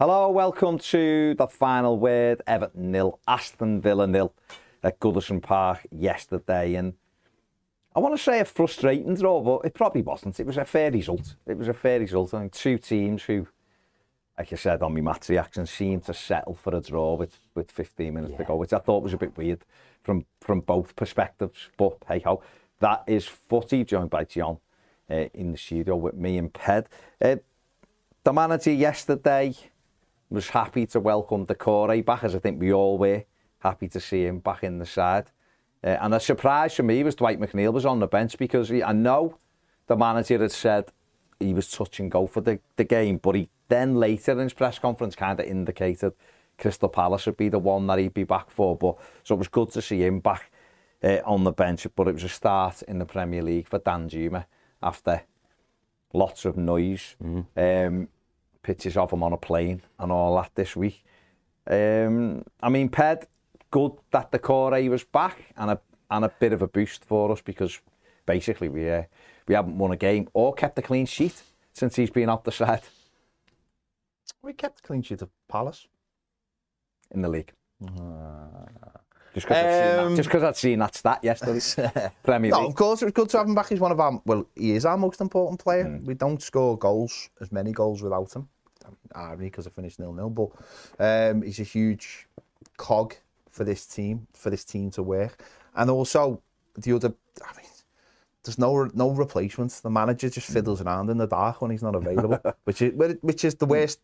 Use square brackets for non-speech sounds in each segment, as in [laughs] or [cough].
Hello, welcome to the final word. Everton nil, Aston Villa nil at Goodison Park yesterday, and I want to say a frustrating draw, but it probably wasn't. It was a fair result. It was a fair result. I think two teams who, like I said on my match reaction, seemed to settle for a draw with, with 15 minutes to go, which I thought was a bit weird from from both perspectives. But hey ho, that is footy joined by John uh, in the studio with me and Ped. Uh, the manager yesterday was happy to welcome Decore back, as I think we all were happy to see him back in the side. Uh, and a surprise for me was Dwight McNeil was on the bench because he, I know the manager had said he was touch and go for the, the game, but he then later in his press conference kind of indicated Crystal Palace would be the one that he'd be back for. But So it was good to see him back uh, on the bench, but it was a start in the Premier League for Dan Juma after lots of noise. Mm. Um, pictures of him on a plane and all that this week. Um, I mean, Ped, good that Doucouré was back and a and a bit of a boost for us because basically we uh, we haven't won a game or kept a clean sheet since he's been off the side We kept a clean sheet of Palace. in the league. Just because I'd, seen that- Um, I'd seen that stat yesterday. [laughs] Premier No, League. of course, it's good to have him back. He's one of our, well, he is our most important player. Mm. We don't score goals, as many goals without him. Irony, because I finished nil-nil, but um, he's a huge cog for this team, for this team to work. And also, the other, I mean, there's no no replacements. The manager just fiddles around in the dark when he's not available, [laughs] which is which is the worst.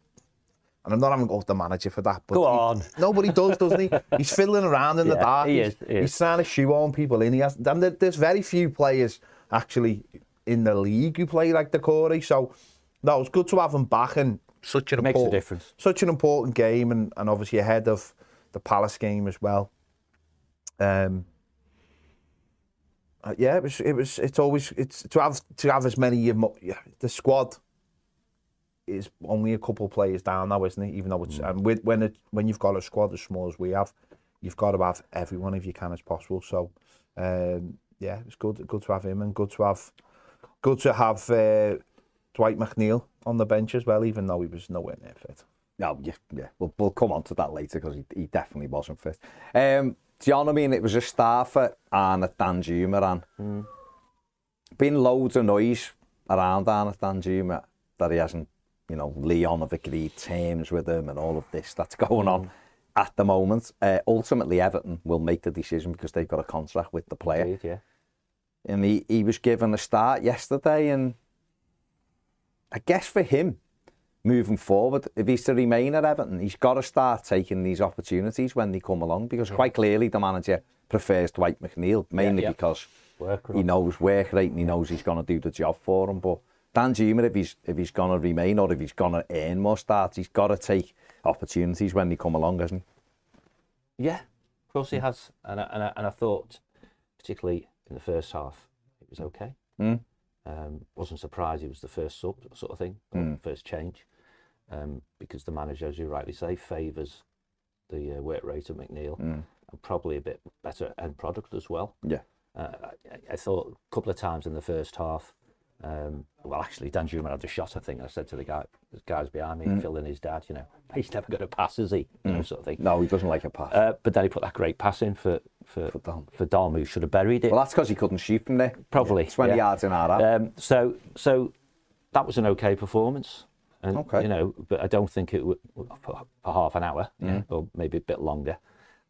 And I'm not having to go the manager for that. But Go he- on. [laughs] nobody does, doesn't he? He's fiddling around in the dark. he he's, is, he is. he's trying to shoehorn people in. He has, and there's very few players actually in the league who play like Doucouré. So, no, it's good to have him back and such an Makes a important, difference. such an important game, and, and obviously ahead of the Palace game as well. Um, uh, yeah, it was. It was. It's always. It's to have to have as many. the squad is only a couple players down now, isn't it? Even though it's and with, when it when you've got a squad as small as we have, you've got to have everyone if you can as possible. So, um, yeah, it's good. Good to have him, and good to have, good to have uh, Dwight McNeil on the bench as well, even though he was nowhere near fit. No, yeah, yeah. We'll, we'll come on to that later because he, he definitely wasn't fit. Um, do you know what I mean? It was a Starfer and a Danjuma and been loads of noise around Arnaut Danjuma that he hasn't, you know, Leon have agreed terms with him and all of this that's going on at the moment. Uh, ultimately, Everton will make the decision because they've got a contract with the player. Indeed, yeah. And he, he was given a start yesterday and I guess for him, moving forward, if he's to remain at Everton, he's got to start taking these opportunities when they come along because quite clearly the manager prefers Dwight McNeil, mainly yeah. because Work he knows work rate and he knows he's going to do the job for him. But Danjuma, if he's, if he's going to remain or if he's going to earn more starts, he's got to take opportunities when they come along, hasn't he? Yeah, of course he has. And I, and I, and I thought, particularly in the first half, it was okay. Mm. Um, wasn't surprised he was the first sub, sort of thing, Mm. first change. um, because the manager, as you rightly say, favours the uh, work rate of McNeil and probably a bit better end product as well. Yeah. Uh, I, I thought a couple of times in the first half. Um, well, actually, Danjuma had a shot. I think I said to the guy, the guys behind me, Phil and his dad, you know, [laughs] he's never going to pass, is he? You know, sort of thing. No, he doesn't like a pass. Uh, but then he put that great pass in for for For Dom. for Dom, who should have buried it. well, that's because he couldn't shoot from there. Probably, 20 yeah. yards in our. Um, so, so that was an okay performance. And, Okay. You know, but I don't think it would for, half an hour, yeah, or maybe a bit longer.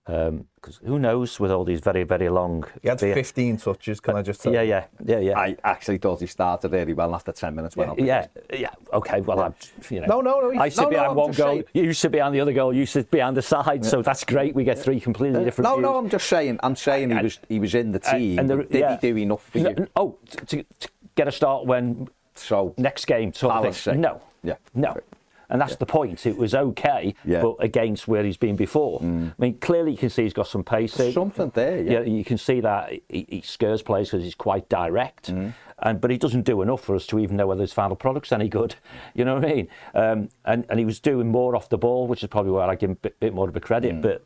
Um, because who knows with all these very, very long. He had be- 15 touches, can I just tell Yeah, yeah, yeah, yeah. I actually thought he started really well after 10 minutes went up. yeah, yeah. Okay. Well, I'm, you know. No, no, no, I sit no, no, behind I'm one goal. saying- You sit behind the other goal. You sit behind the side. So that's great. We get three completely different. No, views. no, I'm just saying. I'm saying he was he was in the uh, team. And the- Did yeah. he do enough for No, you? Oh, to, to, to get a start when So next game sort of Palace thing. No. Yeah. No. And that's the point. It was okay, Yeah. Mm. but against where he's been before. I mean, clearly you can see he's got some pace. There's something there, yeah. you can see that he, he scares players because he's quite direct. Mm. And but he doesn't do enough for us to even know whether his final product's any good. [laughs] You know what I mean? Um, and and he was doing more off the ball, which is probably where I give him a bit, bit more of a Mm. credit. But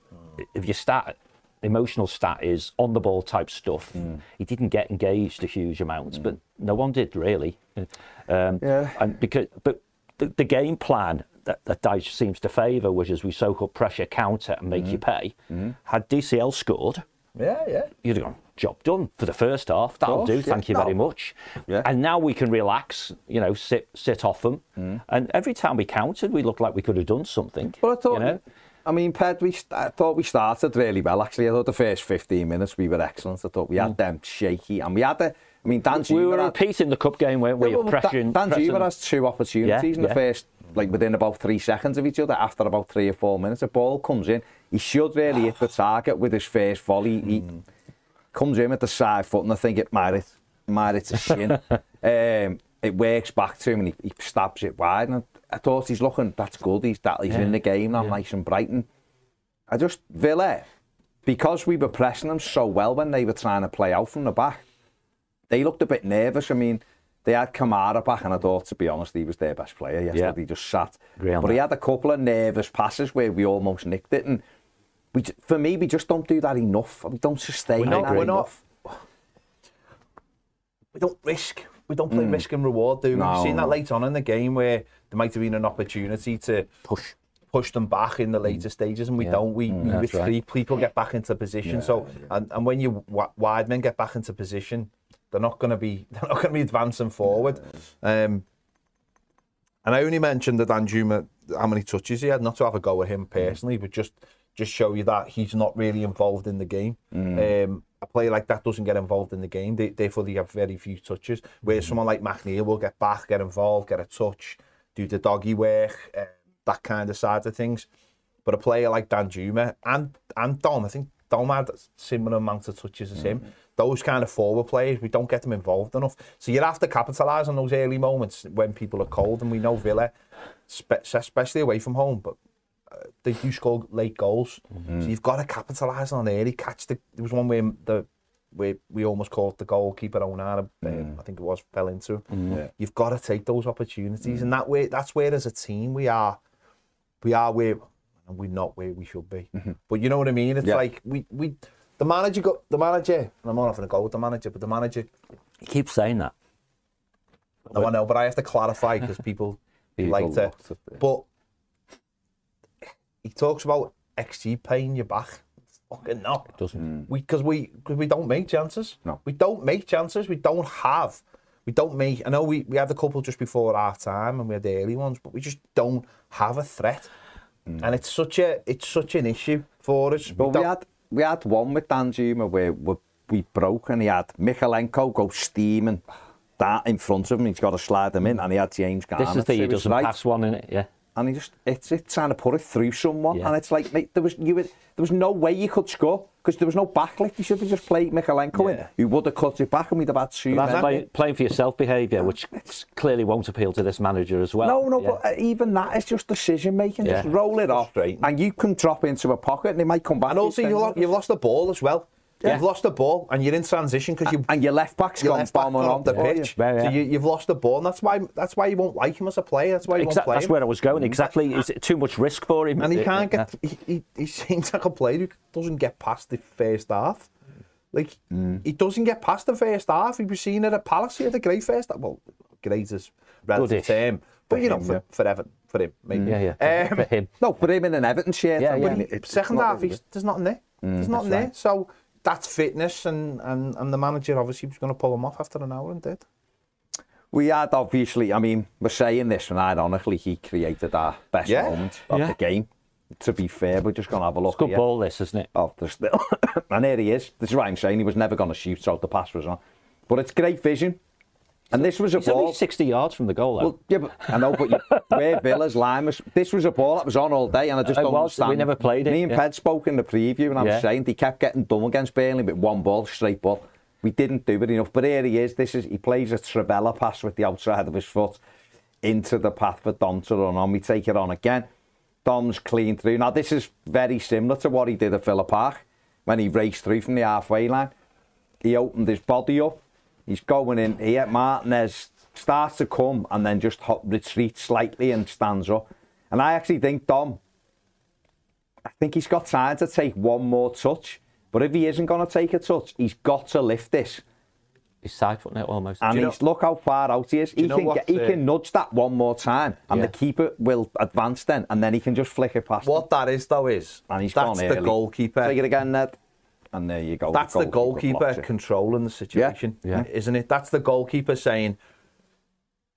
if you start emotional stat is on the ball type stuff, Mm. he didn't get engaged a huge amounts, but no one did really. [laughs] Um, Yeah. And because but the, the game plan that, that Dyche seems to favour, which is we soak up pressure, counter, and make you mm. pay. Mm. Had DCL scored, Yeah, yeah. you'd have gone, job done for the first half. That'll course, do. yeah. Thank you No. very much. Yeah. And now we can relax, you know, sit sit off them. Mm. And every time we countered, we looked like we could have done something. But I thought, you know? I mean, Ped, we st- I thought we started really well. Actually, I thought the first 15 minutes we were excellent. I thought we had them shaky, and we had a. I mean, Dan we were had- repeating the cup game, weren't we? Yeah, well, Pressuring, Dan, Dan pressing- has two opportunities Yeah, in the yeah. first, like within about three seconds of each other. After about three or four minutes, a ball comes in. He should really hit the target with his first volley. He Mm. comes in with the side foot, and I think it might hit his shin. [laughs] um, it works back to him, and he, he stabs it wide. And I, I thought he's looking. That's good. He's that. He's in the game now, nice and bright. And I just Villa, because we were pressing them so well when they were trying to play out from the back they looked a bit nervous. I mean, they had Kamara back, and I thought, to be honest, he was their best player yesterday. Yeah. He just sat. But he had a couple of nervous passes where we almost nicked it. And we, for me, we just don't do that enough. We don't sustain We're not, we're not, enough. we don't risk. We don't play mm. risk and reward, do we? No, We've seen that later on in the game where there might have been an opportunity to push. push them back in the mm. later stages, and we Yeah. don't. We, mm. we that's right. People get back into position. so, and, and when you wi- wide men get back into position, they're not going to be [laughs] they're not going to be advancing forward. Um, and I only mentioned that Danjuma how many touches he had, not to have a go at him personally, but just just show you that he's not really involved in the game. Um, a player like that doesn't get involved in the game, they, therefore they have very few touches. Whereas someone like McNeil will get back, get involved, get a touch, do the doggy work, uh, that kind of side of things. But a player like Danjuma and and Dom, I think Dom had similar amount of touches as him. Mm-hmm. Those kind of forward players, we don't get them involved enough. So you have to capitalise on those early moments when people are cold, and we know Villa, especially away from home, but uh, they do score late goals. Mm-hmm. So you've got to capitalise on early. Catch the. There was one where the where we almost caught the goalkeeper Onana, um, I think it was, fell into. him. Mm-hmm. You've got to take those opportunities, mm. and that way, that's where as a team we are, we are where, and we're not where we should be. Mm-hmm. But you know what I mean? It's Yeah. like we we. The manager got the manager. And I'm not having a go with the manager, but the manager. He keeps saying that. No, I know, but I have to clarify because people, [laughs] People like to. it. But he talks about XG paying you back. Fucking no. Doesn't. We because we cause we don't make chances. No. we don't make chances. We don't have. We don't make. I know we, we had a couple just before our time and we had the early ones, but we just don't have a threat. Mm. And it's such a it's such an issue for us. But we, we had we had one with Dan Juma where we, we broke and he had Michalenko go steaming that in front of him. He's got to slide him in and he had James Garner. This is the he doesn't right. pass one in it, yeah. And he just it's it trying to put it through someone, Yeah. and it's like mate, there was you would, there was no way you could score because there was no backlift. You should have just played Mykolenko in, You would have cut it back, and we'd have had two. That's play, playing for yourself behaviour, which [laughs] clearly won't appeal to this manager as well. No, no, Yeah. but uh, even that is just decision making. Just roll it off, frustrating. and you can drop into a pocket, and it might come back. And also, you you ten lo- you've lost the ball as well. You've lost the ball and you're in transition because you And your left back's your gone left back bombing on off the pitch. Yeah, yeah. So you, you've lost the ball, and that's why that's why you won't like him as a player. That's why you Exactly. won't play That's him. where I was going. Exactly. Is it too much risk for him? and he can't get. He, he, he seems like a player who doesn't get past the first half. Like Mm. he doesn't get past the first half. He was seen at a Palace. He had a great first half. Well, great is relative term, but you know, him, for, yeah. for Everton, for him, maybe. Yeah, yeah. Um, for him. No, put him in an Everton shirt. Yeah, yeah. He, second half, really he's, there's nothing there. there's nothing that's there. right. So that's fitness, and, and, and the manager obviously was going to pull him off after an hour and did. We had obviously, I mean, we're saying this, and ironically, he created our best yeah. moment of yeah. the game. To be fair, we're just going to have a look. It's good here. ball, this, isn't it? Oh, there's still. [coughs] and there he is. This is why I'm saying he was never going to shoot, so the pass was on. But it's great vision. And this was a He's ball. only 60 yards from the goal, though. Well, yeah, but I know, but you, where Villa's line was, this was a ball that was on all day, and I just don't was, we understand. never played it, Me and yeah. Ped spoke in the preview, and I was Yeah. saying they kept getting done against Burnley with one ball, straight ball. We didn't do it enough, but here he is. This is he plays a trivela pass with the outside of his foot into the path for Dom to run on. We take it on again. Dom's clean through. Now this is very similar to what he did at Villa Park when he raced through from the halfway line. He opened his body up. He's going in here. Martinez starts to come and then just hop, retreats slightly and stands up. And I actually think Dom, I think he's got time to take one more touch. But if he isn't going to take a touch, he's got to lift this. He's side footing it almost. And you know- he's, look how far out he is. He can what, get, he uh, can nudge that one more time, and Yeah. the keeper will advance then, and then he can just flick it past. him. What that is, though, is And he's that's gone the early. goalkeeper. Take it again, Ned. And there you go. That's the goalkeeper blocks it. controlling the situation, Yeah. isn't it? That's the goalkeeper saying,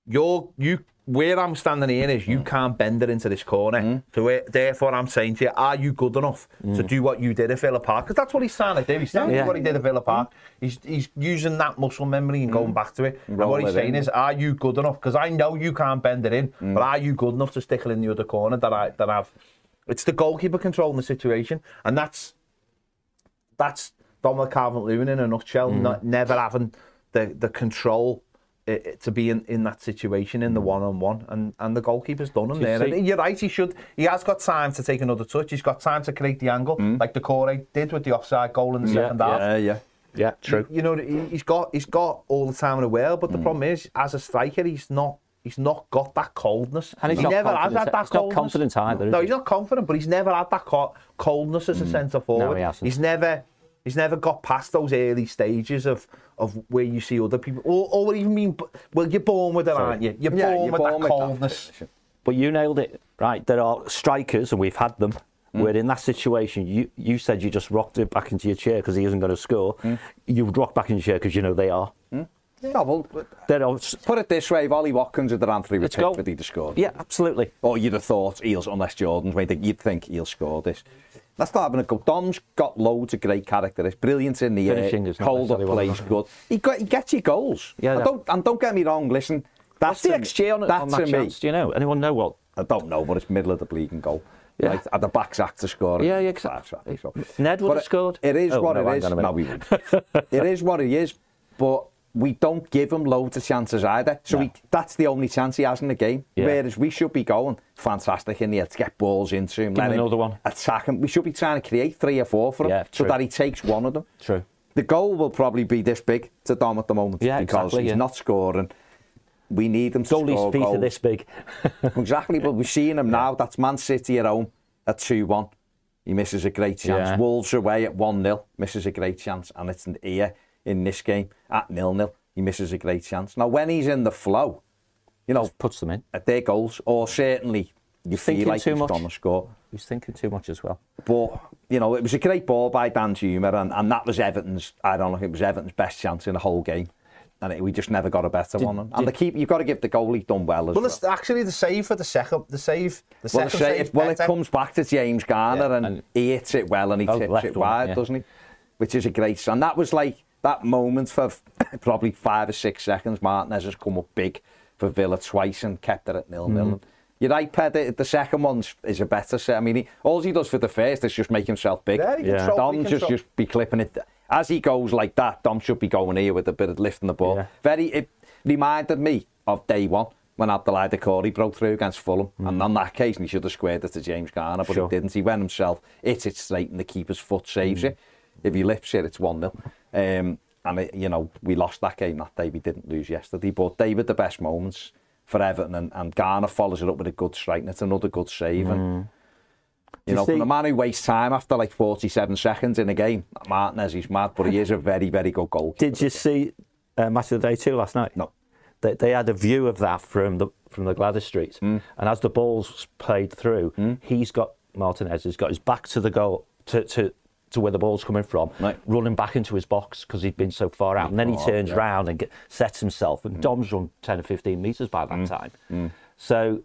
"You're you." Where I'm standing here is Mm. you can't bend it into this corner. Mm. So where- therefore, I'm saying to you, are you good enough to mm. do what you did at Villa Park? Because that's what he's trying to do. He's trying to Yeah. do what he did at Villa Park. He's he's using that muscle memory and going mm. back to it. And what he's saying in. is, are you good enough? Because I know you can't bend it in, but are you good enough to stick it in the other corner that I that I've? It's the goalkeeper controlling the situation, and that's that's Dominic Calvert-Lewin in a nutshell. Not, never having the the control uh, to be in, in that situation in the one on one, and and the goalkeeper's done him you there. see- you're right. He should. He has got time to take another touch. He's got time to create the angle, like the Corey did with the offside goal in the Yeah, second half. Yeah, yeah. yeah, true. You know, he- he's got he's got all the time in the world, but the Mm. problem is, as a striker, he's not. He's not got that coldness. And he's he not never confident- had that he's not confident either, No, he? he's not confident, but he's never had that co- coldness as a centre forward. Mm. he hasn't. He's never he's never got past those early stages of of where you see other people, or, or even mean, well, you're born with it, aren't you? You're Yeah, born you're with born that with that coldness. But you nailed it, right? There are strikers, and we've had them. Mm. Where in that situation, you, you said you just rocked it back into your chair because he isn't going to score. Mm. You would rock back in your chair because you know they are. Mm. No, well, There are put it this way: if Ollie Watkins had ran through with Let's go. Pickford, he'd have scored. yeah, absolutely. Or you'd have thought he'll, unless Jordan's made it, you'd think he'll score this. That's not having a go. Dom's got loads of great characteristics, brilliant in the Finishing uh, air, hold up plays good. He, got, he gets you goals. Yeah, and, don't, and don't get me wrong, listen, that's the XG on, that on that me, chance? Do you know? Anyone know what? I don't know, but it's middle of the bleeding goal. Yeah. Right, at the back's actor scoring. Yeah, yeah, exactly. Ned would But have scored. It is Oh, what no, it is. on a minute. No, we wouldn't. [laughs] it is what it is, but we don't give him loads of chances either. So No. he, that's the only chance he has in the game. Yeah. Whereas we should be going fantastic in the to get balls into him, Give let him another one. attack him. We should be trying to create three or four for him Yeah, so that he takes one of them. True. The goal will probably be this big to Dom at the moment Yeah, because exactly, he's not scoring. We need him to Goalie's score feet goals. are this big. [laughs] Exactly, but we're seeing him now. That's Man City at home at 2 1. He misses a great chance. Wolves away at 1 0, misses a great chance. And it's here in this game at 0 0. He misses a great chance. Now, when he's in the flow, you know, Puts them in. at their goals, or certainly you Thinking feel like too he's much. going to score. He's thinking too much as well. But, you know, it was a great ball by Danjuma, and, and that was Everton's, I don't know, it was Everton's best chance in the whole game. And it, we just never got a better one. And did- the keep, you've got to give the goalie done well as Well, well. it's actually the save for the second, the save, the Well, second say, save. it, well, it comes back to James Garner Yeah, and, and- he hits it well and he Oh, tips left it one, wide, yeah. doesn't he? Which is a great. And that was like that moment for [coughs] probably five or six seconds. Martinez has come up big for Villa twice and kept it at nil nil. Mm-hmm. You're right, Ped. The the second one is a better set. I mean, he, all he does for the first is just make himself big. Yeah, he Yeah. Dom he just just be clipping it. As he goes like that, Dom should be going here with a bit of lifting the ball. Yeah. Very. It reminded me of day one when Abdoulaye Doucouré broke through against Fulham, and on that occasion he should have squared it to James Garner, but Mm. Sure. he didn't. He went himself, hit it straight, and the keeper's foot saves Mm. it. If he lifts it, it's 1 0. Um, and, it, you know, we lost that game that day. We didn't lose yesterday. But David, the best moments for Everton, and, and Garner follows it up with a good strike, and it's another good save. And, you know, see- from the man who wastes time after like 47 seconds in a game, Martinez, he's mad, but he is a very, very good goalkeeper. Did you see uh, Match of the Day 2 last night? No. They, they had a view of that from the from the Gwladys Street. Hmm. And as the ball's played through, he's got, Martinez He's got his back to the goal, to, to, to where the ball's coming from, Right. running back into his box because he'd been so far out. And then he Oh, turns yeah. Round and get, sets himself. And Dom's run 10 or 15 metres by that time. So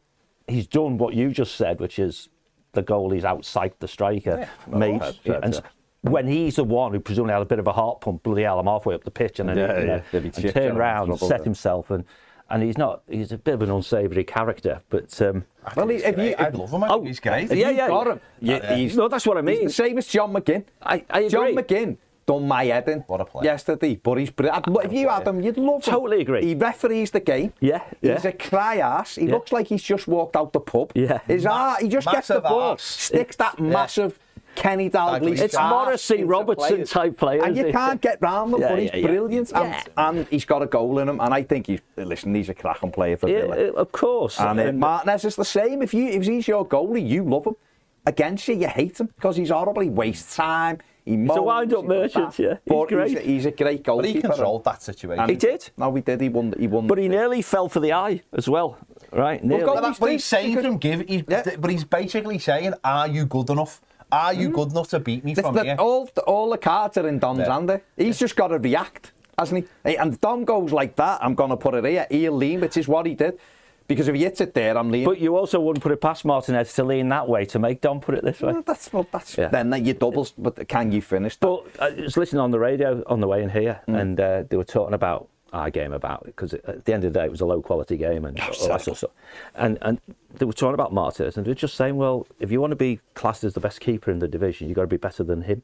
he's done what you just said, which is the goalie's outside the striker. made, that's it, and when he's the one who presumably had a bit of a heart pump, bloody hell, I'm halfway up the pitch, and then Yeah, he, you know, yeah. He and chip turn down round and set himself, and and he's not, he's a bit of an unsavoury character, but um, Well, if you, I'd love him. Oh, He's great. if Yeah, you've yeah. got him, you, he's, no, that's what I he's mean. the same as John McGinn. I, I John. McGinn done my head in What a player. yesterday, but he's brilliant. I'd If you had him, you'd love him. Totally agree. He referees the game. Yeah, He's a cry ass. He Yeah. looks like he's just walked out the pub. Yeah. His art, he just gets the massive ball, arse. sticks that massive Kenny Dalglish It's Morrissey Robertson type players, And you isn't can't get round them, Yeah, but he's yeah, yeah. brilliant. Yeah. And, and he's got a goal in him. And I think he's, listen, he's a cracking player for Yeah, Villa. of course. And uh, And- Martinez is the same. If you if he's your goalie, you love him. Against you, you hate him because he's horribly He wastes time. He a moans, wind-up merchant, that. yeah. He's But great. He's, a, he's a great But he controlled that situation. And He did. No, we did. He won. He won. but he nearly fell for the eye as well, right? Nearly. go- But, that- but he's saying Because- to him, give. He's, Yeah. But he's basically saying, "Are you good enough? Are you good enough to beat me This- from the- here?" all all the cards are in Dom's Yeah. hand. there. He's just got to react, hasn't he? And Dom goes like that. I'm going to put it here. He'll lean, which is what he did. Because if he hits it there, I'm leaning. But you also wouldn't put it past Martinez to lean that way to make Dom put it this way. Well, that's well, that's Yeah. then you doubles. But can you finish? That? But I was listening on the radio on the way in here, Mm. and uh, they were talking about our game about because at the end of the day it was a low quality game and all that sort of stuff. And and they were talking about Martinez, and they were just saying, well, if you want to be classed as the best keeper in the division, you've got to be better than him.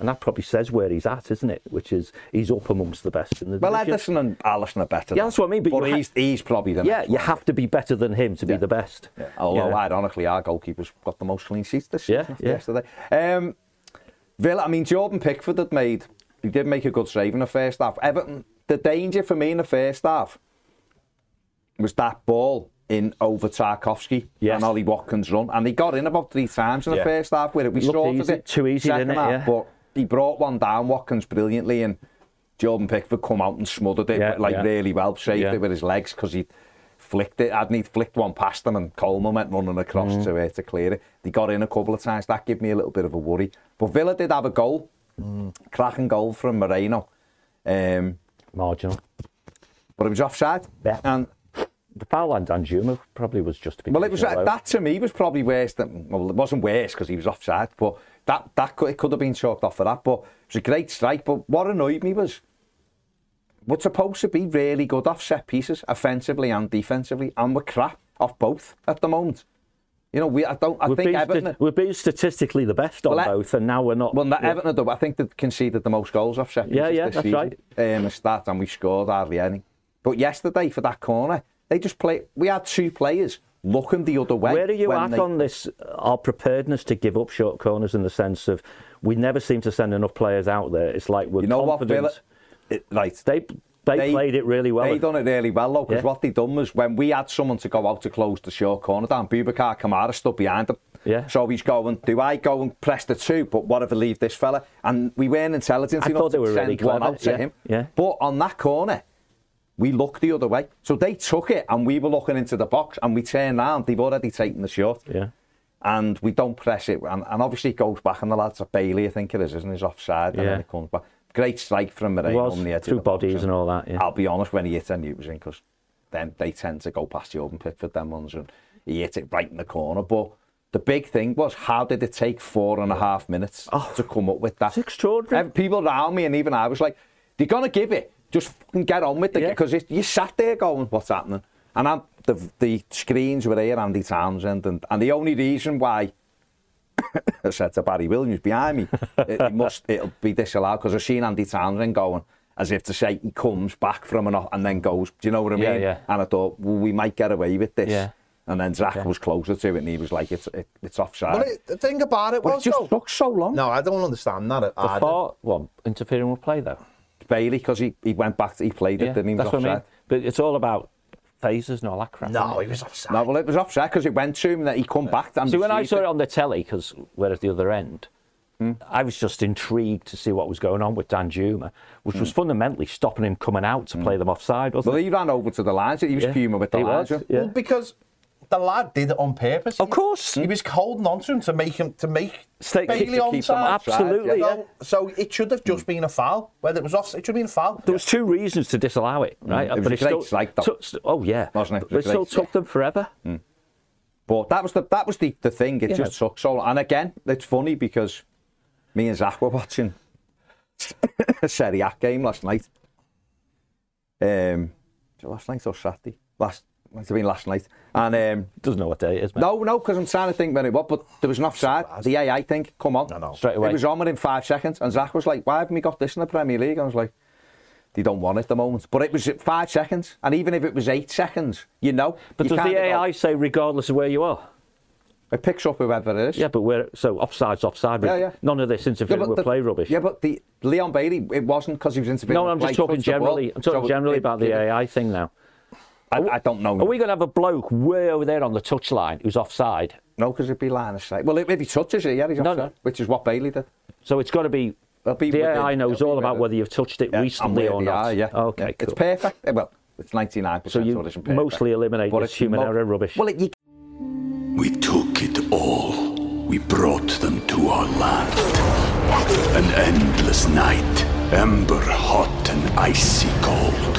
And that probably says where he's at, isn't it? Which is he's up amongst the best in the Well, division. Ederson and Alisson are better. Yeah, that's what I mean, but you ha- he's, he's probably the yeah, you have to be better than him to be the best. Yeah. Although, Yeah. ironically, our goalkeeper's got the most clean sheets this Yeah, yeah. yesterday. Um, Villa, I mean, Jordan Pickford had made, he did make a good save in the first half. Everton, the danger for me in the first half was that ball in over Tarkowski Yes. and Ollie Watkins run. And he got in about three times in the Yeah. first half where it. We Looked sorted easy, it. too easy, second didn't it? half, Yeah. But he brought one down, Watkins, brilliantly, and Jordan Pickford come out and smothered it Yeah, like really well, saved it with his legs because he flicked it. Hadn't he flicked one past him and Coleman went running across Mm. to uh, to clear it. They got in a couple of times. That gave me a little bit of a worry. But Villa did have a goal, Mm. cracking goal from Moreno, um, Marginal. but it was offside. Yeah. And The foul line Danjuma probably was just to be. well, it was that to me was probably worse than well, it wasn't worse because he was offside, but that that could, it could have been chalked off for that. But it was a great strike. But what annoyed me was we're supposed to be really good off set pieces, offensively and defensively, and we're crap off both at the moment. You know, we I don't I We've think been, Everton. sta- we've been statistically the best on Well, both, and now we're not. Well, that. Everton, though, I think they conceded the most goals off set pieces Yeah, yeah, that's season. right. Um, stat, and we scored hardly any. But yesterday for that corner, they just play. We had two players looking the other way. Where are you at they- on this? Our preparedness to give up short corners in the sense of we never seem to send enough players out there. It's like we're You know what, confident. Villa? It, right. They they, played it really well. They done it really well though, because Yeah. what they done was when we had someone to go out to close the short corner down, Boubacar Kamara stood behind him. Yeah. So he's going, do I go and press the two? But what if I leave this fella? And we weren't intelligent I enough thought they to were send really one clever, out to yeah, him. yeah. But on that corner, we looked the other way. So they took it and we were looking into the box and we turned around. They've already taken the shot. Yeah. And we don't press it. And, and obviously it goes back and the lads are Bailey, I think it is, isn't it? He's offside and Yeah. then it comes back. Great strike from It eh, Moreno was on the edge through of box bodies and all that. Yeah. I'll be honest, when he hit, knew it was in because then they tend to go past Jordan Pickford, them ones, and he hit it right in the corner. But the big thing was, how did it take four and a oh. half minutes to oh. come up with that? It's extraordinary. People around me, and even I was like, they're going to give it. Just fucking get on with it. Because it you sat there going, what's happening? And I'm, the, the screens were there, Andy Townsend, and, and the only reason why [laughs] said to Barry Williams behind me, it, it must it'll be disallowed because I've seen Andy Townsend going as if to say he comes back from an off and then goes. Do you know what I mean? Yeah, yeah. And I thought, well, we might get away with this. Yeah. And then Zach was closer to it, and he was like, "It's it, it's offside." But it, the thing about it But was it just though- took so long. No, I don't understand that. The either. far one interfering with play though. Bailey, because he, he went back, to, he played it, Yeah, didn't he? He was that's what I mean. But it's all about phases and all that crap. No, it? he was offside. No, well, it was offside because it went to him, and then he come back. And See, when I saw it on the telly, because we're at the other end, Hmm. I was just intrigued to see what was going on with Danjuma, which was fundamentally stopping him coming out to play them offside, wasn't Well, it? Well, he ran over to the lines. He was Yeah. fuming with the He lines. yeah. Well, because the lad did it on purpose. Of course. he was holding on to him to make him to make Stay- Bailey keep onside. Absolutely, So, yeah. so it should have just been a foul. Whether it was off, it should have been a foul. There was two reasons to disallow it, right? Mm. It was a great strike, though. took- oh yeah, Wasn't it? It But it still took them forever. But that was the that was the, the thing. It Yeah. just took so long. And again, it's funny because me and Zach were watching [laughs] a Serie A game last night. Um, last night or Saturday? Last might have been last night. And um, Doesn't know what day it is, mate. no, no, because I'm trying to think when it was, but there was an offside. The AI thing, come on. No, no. Straight away. It was on within five seconds, and Zach was like, "Why haven't we got this in the Premier League?" I was like, "They don't want it at the moment." But it was five seconds, and even if it was eight seconds, you know. But you does the kinda go- AI say regardless of where you are? It picks up whoever it is. Yeah, but we're so offside's offside. Yeah, yeah. None of this Yeah, interfering but with the- play rubbish. Yeah, but the Leon Bailey, it wasn't because he was interfering. no, I'm just talking generally. I'm talking So generally it- about the it- AI thing now. I, I don't know. Are we going to have a bloke way over there on the touchline who's offside? No, because it'd be line of sight. Well, if if he touches it, yeah, he's offside, no. which is what Bailey did. So it's got to be. It'll be the within- AI knows all about whether you've touched it Yeah, recently or not. are, yeah. Okay, Yeah. cool. It's perfect. Eh, Well, it's 99%. So you it isn't perfect. mostly eliminate But this human mo- error rubbish. Well, it, you We took it all. We brought them to our land. An endless night, ember hot and icy cold.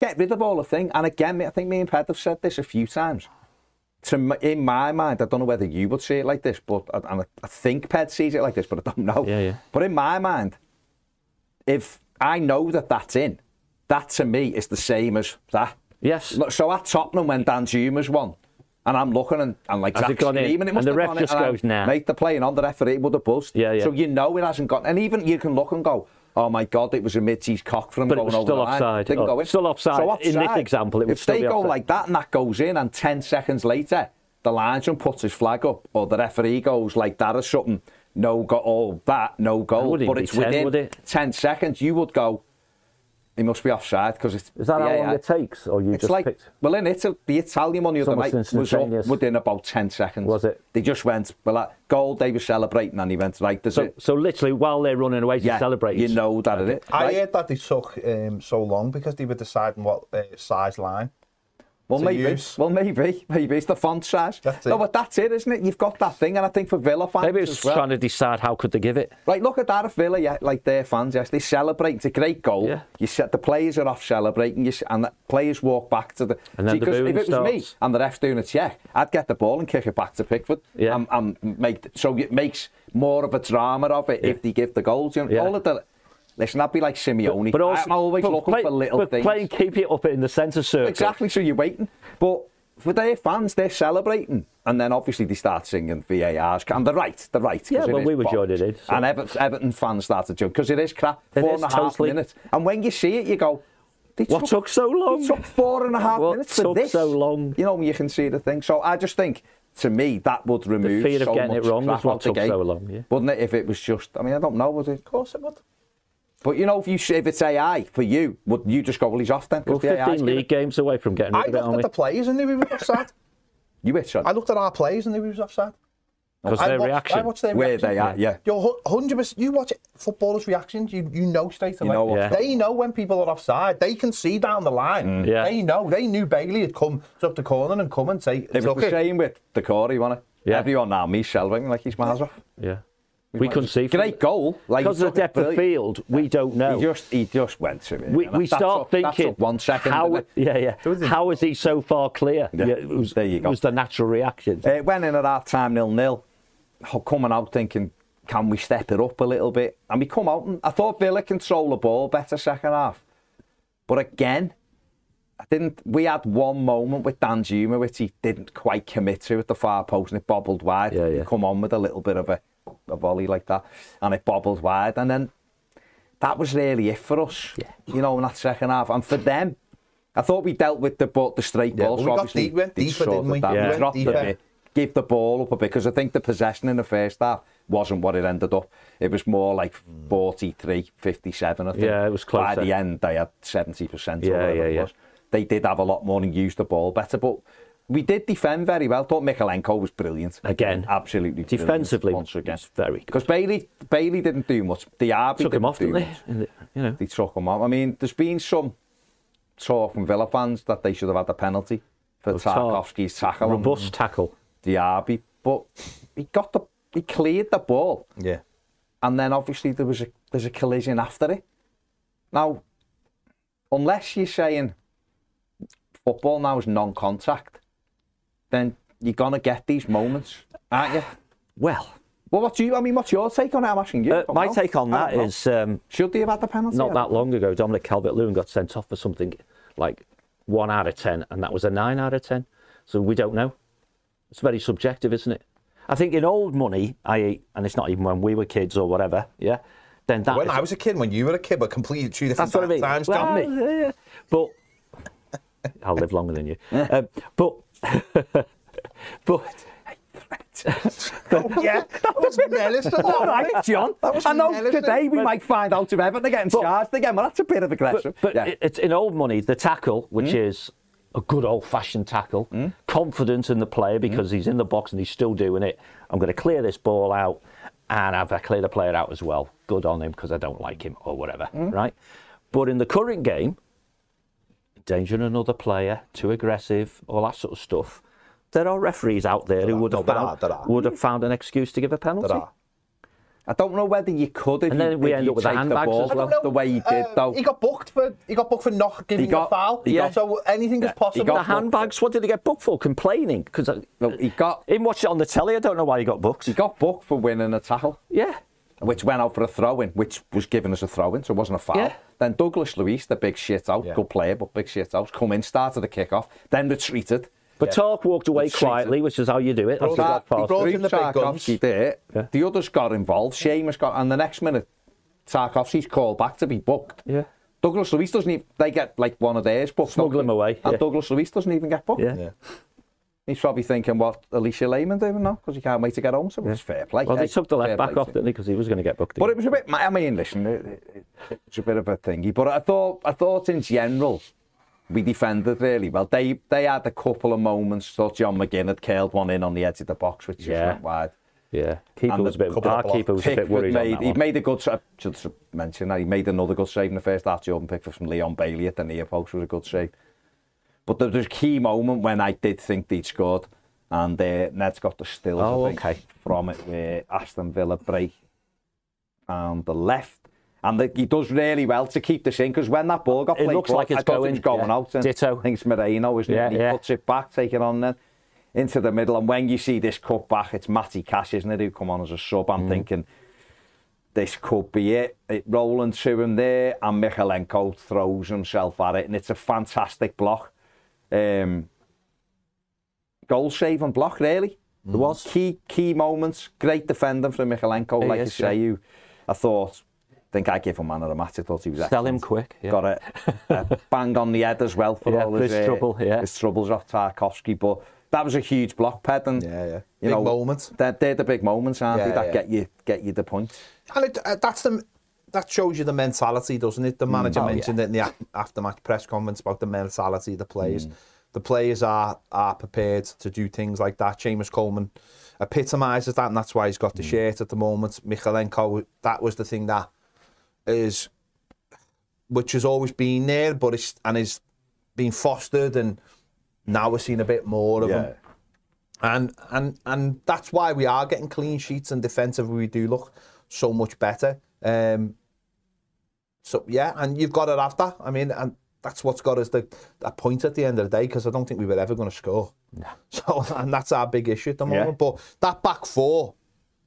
Get rid of all the thing. And again, I think me and Ped have said this a few times. To in my mind, I don't know whether you would see it like this, but and I, I think Ped sees it like this, but I don't know. Yeah, yeah. But in my mind, if I know that that's in, that to me is the same as that. Yes. Look, So at Tottenham when Danjuma's won, and I'm looking and, and like Has Zach's screaming, it And must the have ref just and goes, "Nah." Mate, they're playing on the referee would have buzzed. Yeah, yeah. So you know it hasn't gone. And even you can look and go, oh my God, it was a Mitchie's cock from But going over still the line. offside. Didn't Oh, go in. still offside. So In this example, it would if still they go offside. like that and that goes in, and 10 seconds later, the linesman puts his flag up, or the referee goes like that or something, no go, all that, no goal. But it's 10, within it? 10 seconds, you would go, he must be offside because it's. Is that how long yeah. it takes, or you It's just like, picked? well, in Italy, the Italian one the other almost night was up within about 10 seconds. Was it? They just went, well, that goal they were celebrating, and he went, right, there's So, it. so literally, while they're running away to Yeah, celebrate, you know that it is. I heard that they took um, so long because they were deciding what uh, size line. Well, maybe. use. Well, maybe. Maybe it's the font size. No, but that's it, isn't it? You've got that thing, and I think for Villa fans maybe it's as well. trying to decide how could they give it. Right, look at that at Villa, yeah, like their fans, yes, they celebrate. It's a great goal. Yeah. You set the players are off celebrating, you, s- and the players walk back to the. And then See, the 'cause booing if it was me starts. and the ref's doing a check, I'd get the ball and kick it back to Pickford. Yeah. And, and make so it makes more of a drama of it if they give the goals. You know, Yeah. all of the. Listen, I'd be like Simeone. But also, I'm always but looking play- for little but things. Playing, keep it up in the centre circle. Exactly, so you're waiting. But for their fans, they're celebrating. And then obviously they start singing VARs. And they're right, they're right. Yeah, well, we were joining in, so- And Everton, Everton fans started joking because it is crap. It Four is and a half totally- minutes. And when you see it, you go, What took so long? It took four and a half What minutes for this. so long? You know, when you can see the thing. So I just think, to me, that would remove the fear of so getting it wrong is what took game. so long, yeah. Wouldn't it, if it was just, I mean, I don't know, would it? Of course it would. But you know, if you if it's AI for you, would you just go, well, he's off then? We're the AI's 15 give it- league games away from getting rid I of it, looked aren't at the players and they were offside. You which one? I looked at our players and they were offside. Because their watch- reaction. I watch their Where reaction. they are, yeah. You're 100%. You watch footballers' reactions, you, you know straight away. You know what's Yeah. They know when people are offside. They can see down the line. Mm. Yeah. They know. They knew Bailey had come up the corner and come and say, It was "Took the it." same with Doucouré, wasn't it? Yeah. Everyone now, me shelving like he's miles off. Yeah. We couldn't see. from- Great goal. Like, Because of the took it depth of brilliant. field, we don't know. He just, he just went to it. we, we that's start up- that's thinking up one second. How, yeah, yeah. How is he so far clear? Yeah. it was, There you go. It was the natural reaction. It went in at half time nil nil. Oh, coming out thinking, can we step it up a little bit? And we come out and I thought Villa control the ball better second half. But again, I didn't. We had one moment with Danjuma which he didn't quite commit to at the far post and it bobbled wide. Yeah, yeah. come on with a little bit of a, a volley like that and it bobbled wide and then that was really it for us. Yeah. You know, in that second half and for them. I thought we dealt with the but the straight Yeah, balls. well, we obviously deep- went deeper, didn't we? that. Yeah. We went dropped a deeper. bit give the ball up a bit because I think the possession in the first half wasn't what it ended up. It was more like 43, 57, I think. Yeah, it was close. By the end, they had 70% Yeah, yeah, yeah. They did have a lot more and used the ball better, but we did defend very well. thought Mykolenko was brilliant. Again. Absolutely brilliant Defensively, once again. very good. Because Bailey, Bailey didn't do much. Diaby Took him off, didn't they? the, you know. They took him off. I mean, there's been some talk from Villa fans that they should have had a penalty for Oh, Tarkowski's tackle on Robust tackle. Diaby, but he got the he cleared the ball, Yeah. and then obviously there was a there's a collision after it. Now, unless you're saying football now is non-contact, then you're gonna get these moments, aren't you? Well, Well, what do you? I mean, what's your take on it? I'm asking you. uh, my know. take on I that don't know. is um, should they have had the penalty? not that long ago, Dominic Calvert-Lewin got sent off for something like one out of ten, and that was a nine out of ten. So we don't know. It's very subjective, isn't it? I think in old money, i.e., and it's not even when we were kids or whatever, yeah. Then that When is- I was a kid, when you were a kid, but completely two different That's what I mean. times, Well, John. yeah, yeah. But [laughs] I'll live longer than you. [laughs] Um, but [laughs] but Oh, yeah, [laughs] that was menace. All right, John. I know today we but- might find out if ever they're getting But- charged again. Well, that's a bit of aggression. but yeah. it- it's in old money. The tackle, which hmm? is a good old-fashioned tackle, hmm? confidence in the player hmm? because he's in the box and he's still doing it. I'm going to clear this ball out, and I've cleared the player out as well. Good on him because I don't like him or whatever, right? But in the current game, endangering another player, too aggressive, all that sort of stuff. There are referees out there who There are, would have no, there found are, there are. would have found an excuse to give a penalty. There are. I don't know whether you could if And you, then we if end up with the take handbags ball as well. the way he did, Uh, though. He got booked for he got booked for not giving got- a foul. Yeah. so anything is possible. got the booked. handbags, what did he get booked for? Complaining because No, he got Even watched it on the telly. I don't know why he got booked. he got booked for winning a tackle, Yeah. which went out for a throw-in, which was given as a throw-in, so it wasn't a foul. Yeah. Then Douglas Luiz, the big shit out, yeah. good player, but big shit out, come in, started the kick-off, then retreated. But yeah. Talk walked away retreated. quietly, which is how you do it. Brought that, he brought in the big guns. Did. yeah. The others got involved, Seamus got, and the next minute, Tarkovsky's called back to be booked. Yeah. Douglas Luiz doesn't even, they get like one of theirs booked. Smuggle him away. And yeah. Douglas Luiz doesn't even get booked. yeah. yeah. He's probably thinking what Alicia Lehman doing now because he can't wait to get home. So yeah. it's fair play. Well, they took the left back off, didn't they? Because he was going to get booked. But again. it was a bit. I mean, listen, it, it, it's a bit of a thingy. But I thought, I thought in general, we defended really well. They they had a couple of moments. Thought John McGinn had curled one in on the edge of the box, which yeah. went wide. Yeah, keeper was a bit. Our keeper was a bit worried. Made, he made a good. I should mention that he made another good save in the first half. Jordan Pickford from Leon Bailey at the near post was a good save. But there was a key moment when I did think they'd scored, and uh, Ned's got the stills Oh, think, okay. from it where Aston Villa break on the left. And the, he does really well to keep this in because when that ball got It played, looks like it's going, it going yeah. out. And Ditto. I think it's Moreno, isn't Yeah, it? And he yeah. puts it back, take it on then into the middle. And when you see this cut back, it's Matty Cash, isn't it, who come on as a sub. Mm. I'm thinking this could be it. It rolling to him there, and Mykolenko throws himself at it, and it's a fantastic block. Um, goal saving block, really. There was key key moments. Great defending from Mykolenko, He like is, you say. yeah. You, I thought. I think I gave him man of the match. I thought he was Sell him quick. Yeah. Got a, a [laughs] bang on the head as well for Yeah, all for his, his uh, yeah. his troubles off Tarkowski. But that was a huge block pad, and Yeah, yeah. you Big know, moment. They're, they're the big moments, aren't Yeah, they? That yeah. get you get you the point. And it, uh, that's the that shows you the mentality, doesn't it? The manager Oh, mentioned yeah. it in the af- after-match press conference about the mentality of the Mm. players. The players are are prepared to do things like that. Seamus Coleman epitomises that, and that's why he's got Mm. the shirt at the moment. Mykolenko, that was the thing that is, which has always been there, but it's and is being fostered, and now we're seeing a bit more of him. And and and that's why we are getting clean sheets and defensively we do look so much better. Um, so yeah, and you've got to have that. I mean, and that's what's got us the that point at the end of the day because I don't think we were ever going to score. [laughs] So and that's our big issue at the Yeah. moment. But that back four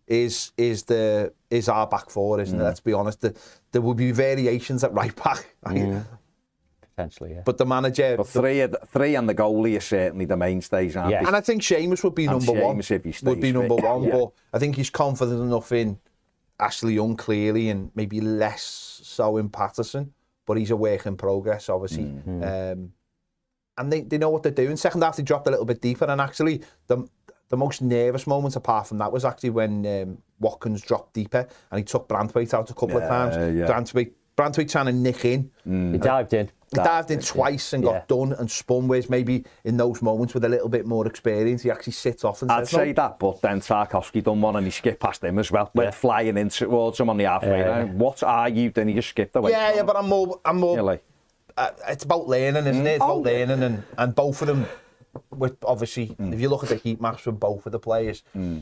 is is the is our back four, isn't it? Mm. Let's be honest. The, there will be variations at right back, [laughs] mm. Potentially, yeah. but the manager. But three, the- three and the goalie are certainly the mainstays, aren't Yeah. they? And I think Seamus would be And number one. If he would be number one, Yeah. but I think he's confident enough in Ashley Young clearly, and maybe less so in Patterson, but he's a work in progress, obviously. Mm-hmm. Um, and they, they know what they're doing. Second half, they dropped a little bit deeper, and actually, the, the most nervous moment apart from that was actually when um, Watkins dropped deeper and he took Brantwaite out a couple yeah, of times. Yeah. Brantwaite, Brantwaite trying to nick in. Mm. He dived in. Dived that, in twice and got yeah. done and spun, whereas maybe in those moments with a little bit more experience, he actually sits off and I'd says, say no. that, but then Tarkovsky done one and he skipped past him as well. Yeah. Went flying in towards him on the halfway yeah. line. What are you? Then he just skipped away. Yeah, yeah, but I'm more... I'm more like, uh, it's about learning, isn't it? It's oh. about learning and, and both of them, with obviously, mm. if you look at the heat maps from both of the players, mm.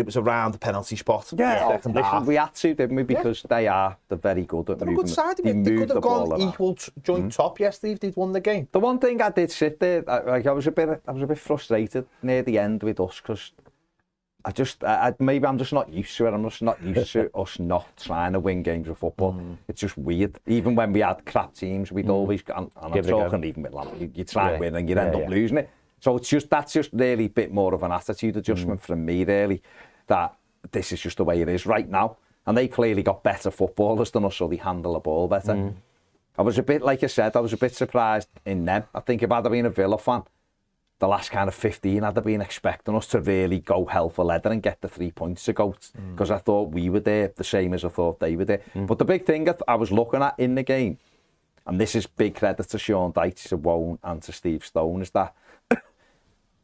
It was around the penalty spot. yeah, second listen, we had to, didn't we? Because they are, they're very good at They're a good side. They They, they could have ball gone equal t- joint top yesterday if they'd won the game. The one thing I did sit there, I, like I was a bit, I was a bit frustrated near the end with us because I just, I, I- maybe I'm just not used to it. I'm just not used to [laughs] us not trying to win games of football. Mm. It's just weird. Even when we had crap teams, we'd always, and, and I'm Give go. talking even with Lam, you, you try and win and you end up yeah. losing it. So it's just that's just really a bit more of an attitude adjustment Mm. from me, really. That this is just the way it is right now. And they clearly got better footballers than us, so they handle the ball better. Mm. I was a bit, like I said, I was a bit surprised in them. I think if I'd have been a Villa fan, the last kind of 15, I'd have been expecting us to really go hell for leather and get the three points to go because I thought we were there the same as I thought they were there. But the big thing that I was looking at in the game, and this is big credit to Sean Dyche, to Woan, and to Steve Stone, is that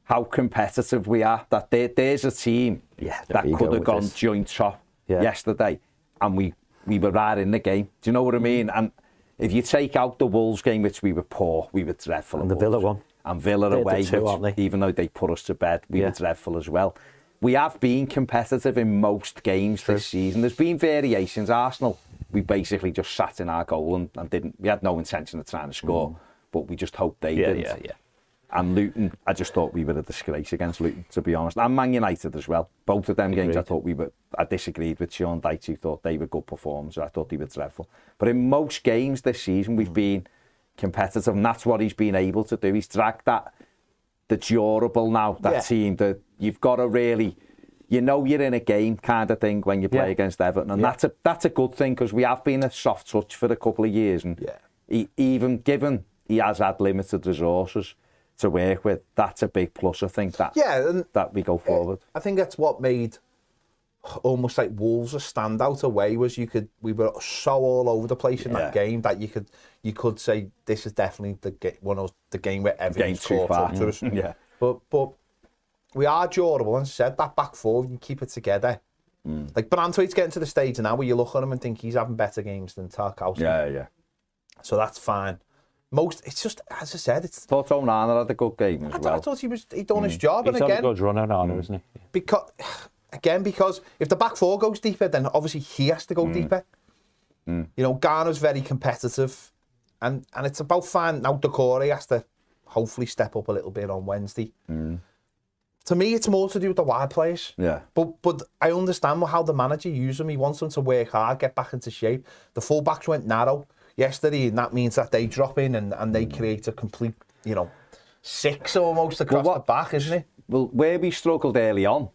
how competitive we are. That there, there's a team Yeah, that could have gone this. joint top Yeah. yesterday, and we we were right in the game. Do you know what I mean? And if you take out the Wolves game, which we were poor, we were dreadful. And the Villa one. and Villa They're away, two, which, even though they put us to bed, we Yeah. were dreadful as well. We have been competitive in most games this season. There's been variations. Arsenal, we basically just sat in our goal and, and didn't. We had no intention of trying to score, but we just hoped they Mm. Yeah, didn't. yeah, yeah. And Luton, I just thought we were a disgrace against Luton, to be honest. And Man United as well. Both of them games, I thought we were. I disagreed with Sean Dyche, who thought they were good performers. I thought they were dreadful. But in most games this season, Mm. we've been competitive, and that's what he's been able to do. He's dragged that the durable now, that Yeah. team that you've got to really, you know, you're in a game kind of thing when you play Yeah. against Everton, and Yeah. that's a that's a good thing because we have been a soft touch for a couple of years, and he, even given he has had limited resources to work with, that's a big plus. I think that Yeah, and that we go forward. I think that's what made almost like Wolves a standout away was you could we were so all over the place in that game that you could you could say this is definitely the ga- one of the game where everything's caught up to us. [laughs] Yeah. But but we are durable and said that back four you keep it together. Mm. Like Branthwaite's getting to the stage now where you look at him and think he's having better games than Tarkowski. Yeah, yeah. So that's fine. Most it's just as I said, it's Thought Onana had a good game as I, well. I thought he was he done Mm. his job He's and on a again good run on Arnold, isn't he? because again because if the back four goes deeper, then obviously he has to Mm. go deeper. You know, Garner's very competitive, and and it's about finding now. Doucouré has to hopefully step up a little bit on Wednesday. To me, it's more to do with the wide players. Yeah. But but I understand how the manager uses them. He wants them to work hard, get back into shape. The fullbacks went narrow yesterday, and that means that they drop in and, and they hmm. create a complete, you know, six almost across well, what, the back, isn't it? Well, where we struggled early on,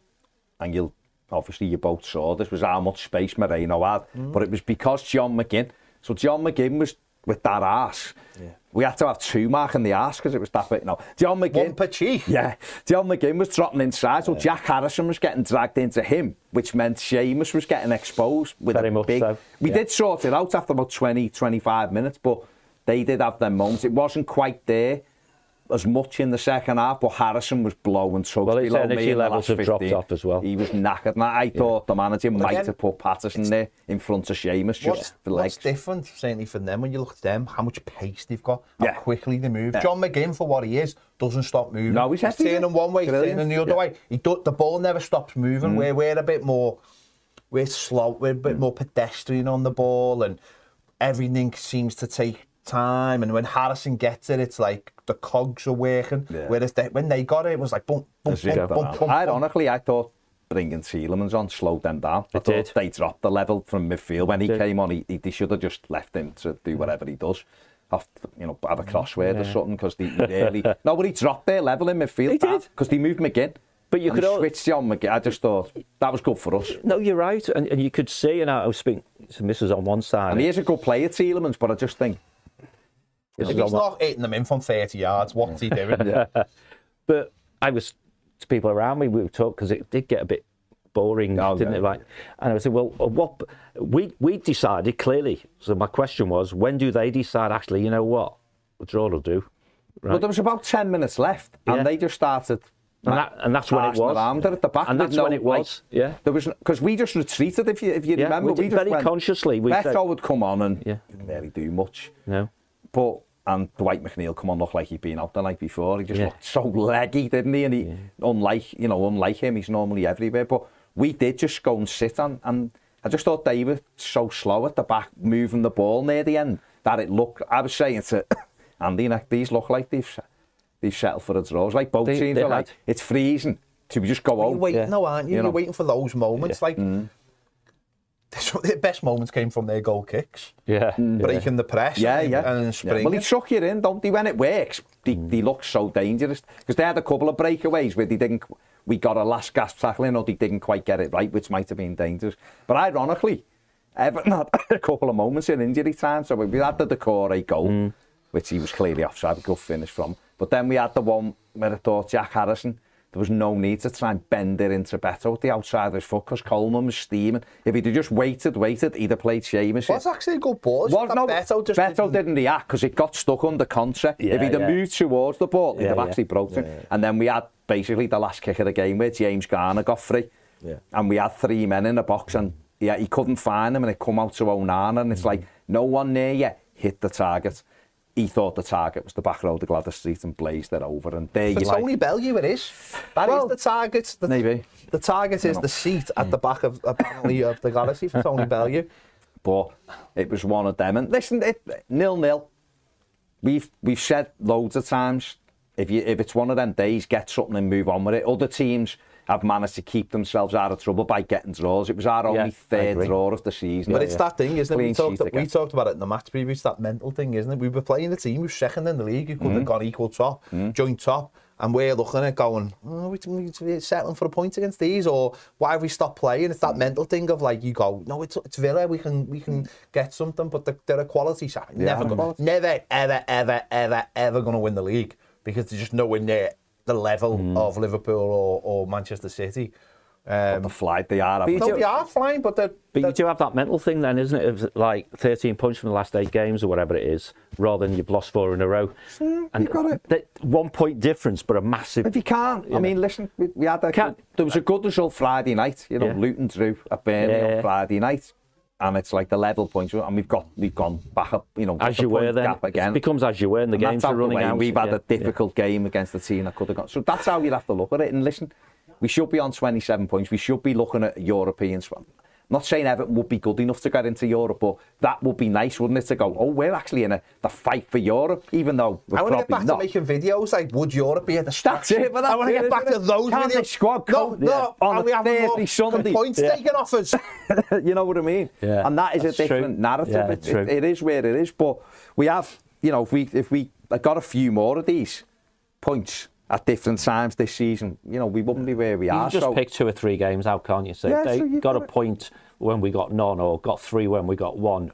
and you'll obviously you both saw this was how much space Moreno had, mm. but it was because John McGinn. So John McGinn was with that ass. Yeah. We had to have two mark in the ass because it was that bit. No, John McGinn. One per cheek. Yeah, John McGinn was dropping inside, so Jack Harrison was getting dragged into him, which meant Seamus was getting exposed with Very a big. so, We yeah. did sort it out after about 20, 25 minutes, but they did have their moments. It wasn't quite there as much in the second half, but Harrison was blowing tugs Well, his below energy me in the levels last have dropped 15. off as well. He was knackered. And I thought the manager might again, have put Patterson there in front of Seamus What's, just for what's legs. different, certainly for them, when you look at them, how much pace they've got, how Yeah. quickly they move. Yeah. John McGinn, for what he is, doesn't stop moving. No, he's everywhere. turning one way, he's Brilliant. turning the other Yeah. way. He do, the ball never stops moving. Mm. We're, we're a bit more, we're slow, we're a bit mm. more pedestrian on the ball, and everything seems to take time. And when Harrison gets it, it's like the cogs are working. Yeah. Whereas they, when they got it, it was like boom, boom, As boom, you boom, go boom, down. boom, Ironically, I thought bringing Tielemans on slowed them down. I It thought did. they dropped the level from midfield. When he Did. came on, he, he, they should have just left him to do whatever he does. Have, to, you know, have a mm, crossword or something because they really. [laughs] no, but he dropped their level in midfield. He did. Because they moved McGinn. But you and could he al- switched on McGinn. I just thought that was good for us. No, you're right, and, and you could see, and I was speaking to Mrs. on one side. And he is a good player, Tielemans, but I just think. If he's not hitting them in from 30 yards, what's he doing? [laughs] But I was to people around me. We were talking because it did get a bit boring, Oh, didn't yeah. it? Like, and I said, well, uh, what we we decided clearly. So my question was, when do they decide? Actually, you know what, the draw will do. Right. But there was about 10 minutes left, Yeah. and they just started. And that- and that's when it was. Around it at the back And that's no, when it like, was, yeah. There was because we just retreated. If you if you Yeah, remember, we did very went- consciously, we Beto said- would come on and Yeah. didn't really do much. no. But and Dwight McNeil come on looked like he'd been out the night before. He just yeah. looked so leggy, didn't he? And he, yeah. unlike you know, unlike him, he's normally everywhere. But we did just go and sit and, and I just thought they were so slow at the back, moving the ball near the end that it looked. I was saying to [coughs] Andy, like, these look like they've they've settled for a draw. It's like both they, teams they are had. like it's freezing. To just go out. You're waiting, yeah. no, aren't you? you are know? waiting for those moments, yeah. like. Mm. [laughs] the best moments came from their goal kicks, Yeah. Mm. breaking the press, Yeah, and, yeah. and then yeah. Well, he suck you in, don't he? When it works, they, mm. they look so dangerous. Because they had a couple of breakaways where they didn't, we got a last gasp tackling or they didn't quite get it right, which might have been dangerous. But ironically, Everton [laughs] had a couple of moments in injury time. So we had the Doucouré goal, mm. which he was clearly offside, a good finish from. But then we had the one where I thought Jack Harrison, there was no need to try and bend it into Beto at the outside of his foot because Coleman was steaming. If he'd just waited, waited, he'd have played Seamus. Well, it's actually a good ball. Well, no, Beto, just Beto didn't... didn't react because it got stuck under contract. Yeah, if he'd have yeah. moved towards the ball, he'd yeah, have actually yeah. broken. Yeah, yeah. And then we had basically the last kick of the game where James Garner got free. Yeah. And we had three men in the box and yeah, he couldn't find them and it come out to Onana and it's mm. like, no one near you, hit the target. He thought the target was the back road of Gwladys Street and blazed it over. And there you like, Tony Bellew, it is. That is Well, the target. The, maybe. The target is the seat at the back of apparently of the Galaxy for Tony Bellew. but it was one of them. And listen, it, nil nil. We've we've said loads of times if you if it's one of them days, get something and move on with it. Other teams have managed to keep themselves out of trouble by getting draws. It was our yeah, only third draw of the season. But yeah, it's that thing, isn't it? We talked, we talked, about it in the match preview. It's that mental thing, isn't it? We were playing the team who was second in the league, who could mm. have gone equal top, mm. joint top. And we're looking at going, oh, we're settling for a point against these, or why have we stopped playing? It's that mm. mental thing of like, you go, no, it's, it's Villa, we can we can get something, but they're, they're a quality side. Yeah, never, never, ever, ever, ever, ever going to win the league because they're just nowhere near the level Mm. of Liverpool or, or Manchester City. Um, the flight they are. you no, they are flying, but they're, But you they're- do have that mental thing then, isn't it? Of like 13 points from the last eight games or whatever it is, rather than you've lost four in a row. and got it. that one point difference, but a massive. If you can't, I mean, listen, we, we had a, Can't- there was a good result Friday night. You know, Yeah. Luton drew at Burnley Yeah. on Friday night, and it's like the level points, and we've got we've gone back up. You know, as you were point then, gap again. it becomes as you were, and the And games are running out. We've had yeah, a difficult game against the team that could have gone. So that's how you'd have to look at it. And listen, we should be on 27 points. We should be looking at Europeans. I'm not saying Everton would be good enough to get into Europe, but that would be nice, wouldn't it? To go, oh, we're actually in a the fight for Europe, even though we're I want to get back not. to making videos like would Europe be a distraction? it, but that's I want to get back to those Can't videos. the squad no, no, Yeah. On and a we have Thursday, more Sunday. points Yeah. taken off us. [laughs] you know what I mean? Yeah, and that is that's a true. different narrative. Yeah, It- true. it- it is where it is. But we have, you know, if we if we got a few more of these points at different times this season, you know, we wouldn't be where we You are. can just so pick two or three games out, can't you? So Yeah, they so you've got a point when we got none, or got three when we got one.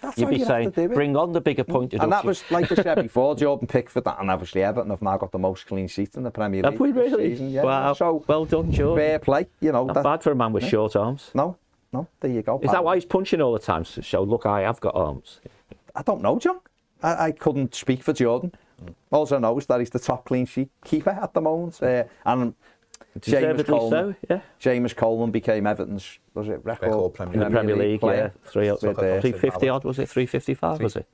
That's You'd be you saying, to do it. bring on the bigger point. point And that was, like I said [laughs] before, Jordan Pickford and obviously Everton have now got the most clean sheets in the Premier League. Have we this really? Season. Yeah. Wow. So well done, Jordan. fair play, you know. Not that- bad for a man with short arms. No, no, there you go. Is that why he's punching all the time So, look, I have got arms? I don't know, John. I, I couldn't speak for Jordan. Also noticed that he's the top clean sheet keeper at the moment. Uh, and James Coleman, so, yeah. James Coleman became Everton's was it record, record Premier, in the Premier, League, player, yeah, three, with, uh, 350 odd was it? 355 was it?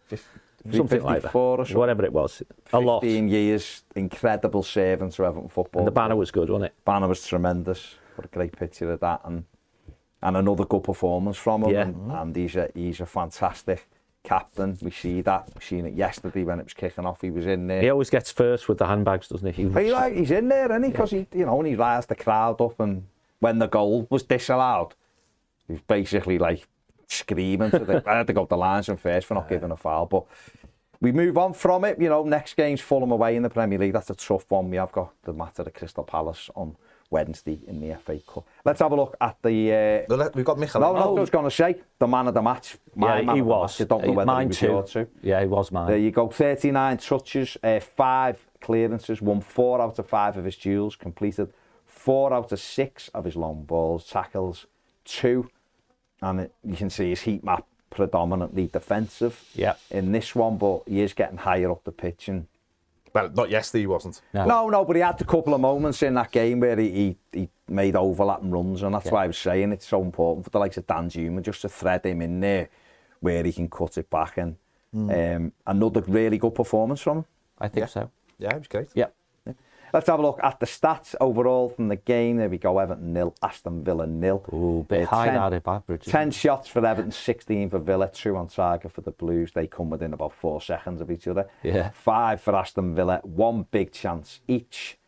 Something like that. Or something. whatever it was. A lot. 15 years incredible saving to Everton football. And the banner was good wasn't it? Banner was tremendous. What a great picture of that and and another good performance from him yeah. and, and he's a he's a fantastic captain. We see that. We seen it yesterday when it was kicking off. He was in there. He always gets first with the handbags, doesn't he? He like he's in there, and he because he you know and he riles the crowd up, and when the goal was disallowed, he was basically like screaming. To the, [laughs] I had to go to the lines and first for not giving a foul, but. We move on from it, you know. Next game's Fulham away in the Premier League. That's a tough one. We have got the matter of Crystal Palace on Wednesday in the FA Cup. Let's have a look at the. Uh, Well, let- We've got Michael. no, no, I was going to say the man of the match. My yeah, man he of was. The match. I don't know whether mine he was too. too. Yeah, he was mine. There you go. 39 touches, uh, five clearances, won four out of five of his duels, completed four out of six of his long balls, tackles two, and it, you can see his heat map predominantly defensive Yeah. in this one, but he is getting higher up the pitch and Well, not yesterday, he wasn't. No. no, no, but he had a couple of moments in that game where he, he, he made overlapping runs, and that's why I was saying it's so important for the likes of Danjuma just to thread him in there where he can cut it back. And um, another really good performance from him. I think so. Yeah, it was great. Yeah. Let's have a look at the stats overall from the game. There we go. Everton nil, Aston Villa nil. Ooh, bit Uh, high 10 out of average. 10 it? shots for Everton, 16 for Villa, two on target for the Blues. They come within about four seconds of each other. Yeah. Five for Aston Villa, one big chance each.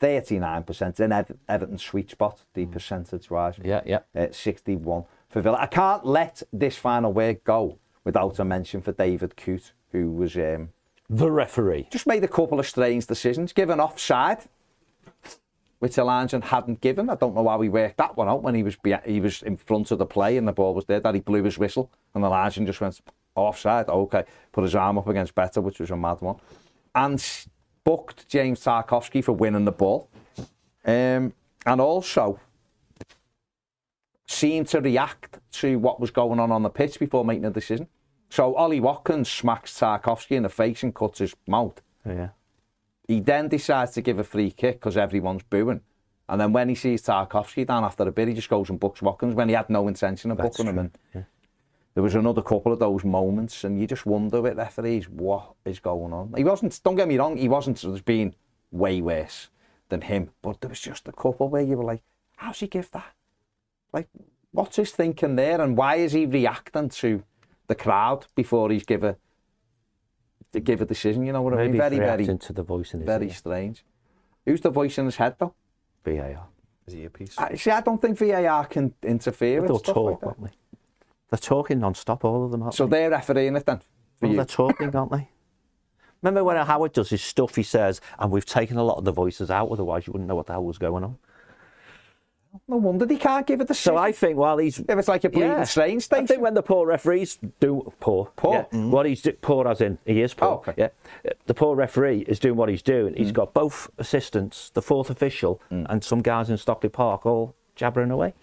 39% in Ev- Everton's sweet spot, the percentage wise. Yeah, yeah. Uh, 61 for Villa. I can't let this final word go without a mention for David Coote, who was um, The referee. just made a couple of strange decisions. Given offside, which Alonso hadn't given. I don't know how he worked that one out when he was he was in front of the play and the ball was there. That he blew his whistle and Alonso just went offside. Okay, put his arm up against Beto, which was a mad one, and booked James Tarkowski for winning the ball, um, and also seemed to react to what was going on on the pitch before making a decision. So Ollie Watkins smacks Tarkowski in the face and cuts his mouth. Oh, yeah. He then decides to give a free kick because everyone's booing. And then when he sees Tarkowski down after a bit, he just goes and books Watkins when he had no intention of That's booking him. true, And there was another couple of those moments, and you just wonder with referees what is going on. He wasn't. Don't get me wrong. He wasn't of being way worse than him, but there was just a couple where you were like, "How's he give that? Like, what's his thinking there, and why is he reacting to the crowd before he's give a to give a decision? You know what I mean? Very, very, reacting to the voice in his very ear. strange. Who's the voice in his head though? VAR. Is he a piece? I, see, I don't think VAR can interfere They'll with stuff talk, like that. won't they? They're talking non-stop, all of them, aren't So they? they're refereeing it then. For Well, they're talking, aren't they? Remember when Howard does his stuff, he says, and we've taken a lot of the voices out, otherwise you wouldn't know what the hell was going on. No wonder they can't give it the same. So I think while he's... If it's like a bleeding Yeah. strange I think when the poor referees do poor, Poor? yeah, mm-hmm. what he's do, poor as in he is poor. Oh, okay. Yeah, the poor referee is doing what he's doing. He's mm. got both assistants, the fourth official, mm. and some guys in Stockley Park all jabbering away.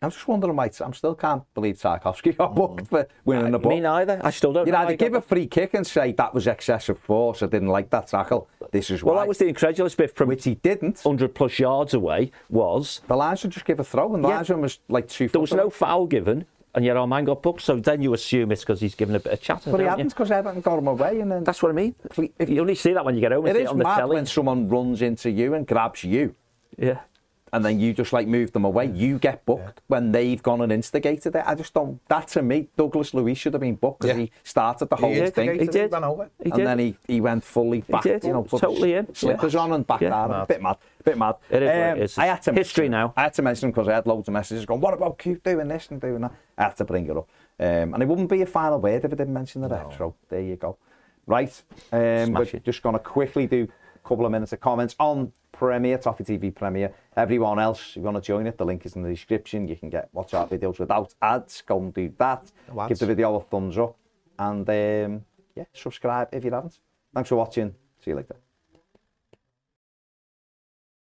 I'm just wondering why. I'm still can't believe Tarkowski got booked mm. for winning the ball. Me neither. I still don't. You'd know either give a free kick and say that was excessive force. I didn't like that tackle. This is Well, why. that was the incredulous bit from which he didn't. 100 plus yards away was The line should just give a throw, and the Yeah. linesman was like two. there was no foul given, and yet our man got booked. So then you assume it's because he's given a bit of chatter. But he hadn't you? because Everton got him away, and then That's what I mean. If- you only see that when you get home it is it on mad when someone runs into you and grabs you. Yeah. And then you just like move them away. You get booked when they've gone and instigated it. I just don't. That to me, Douglas Luiz should have been booked because Yeah. he started the whole He thing. He did. ran over. He and did. then he, he went fully back, did. you know, put Totally his in. slippers on and back Yeah. down. Mad. Bit mad, A bit mad. Um, It is what it is. I had to History mention- now. I had to mention because I had loads of messages going, "What about Coote doing this and doing that?" I had to bring it up, um, and it wouldn't be a final word if I didn't mention the retro. There you go. Right, um, we're it. just going to quickly do a couple of minutes of comments on Premiere, Toffee TV Premiere. Everyone else, if you want to join it, the link is in the description. You can get watch our videos without ads. Go and do that. No. Give the video a thumbs up. And um, yeah, subscribe if you haven't. Thanks for watching. See you later.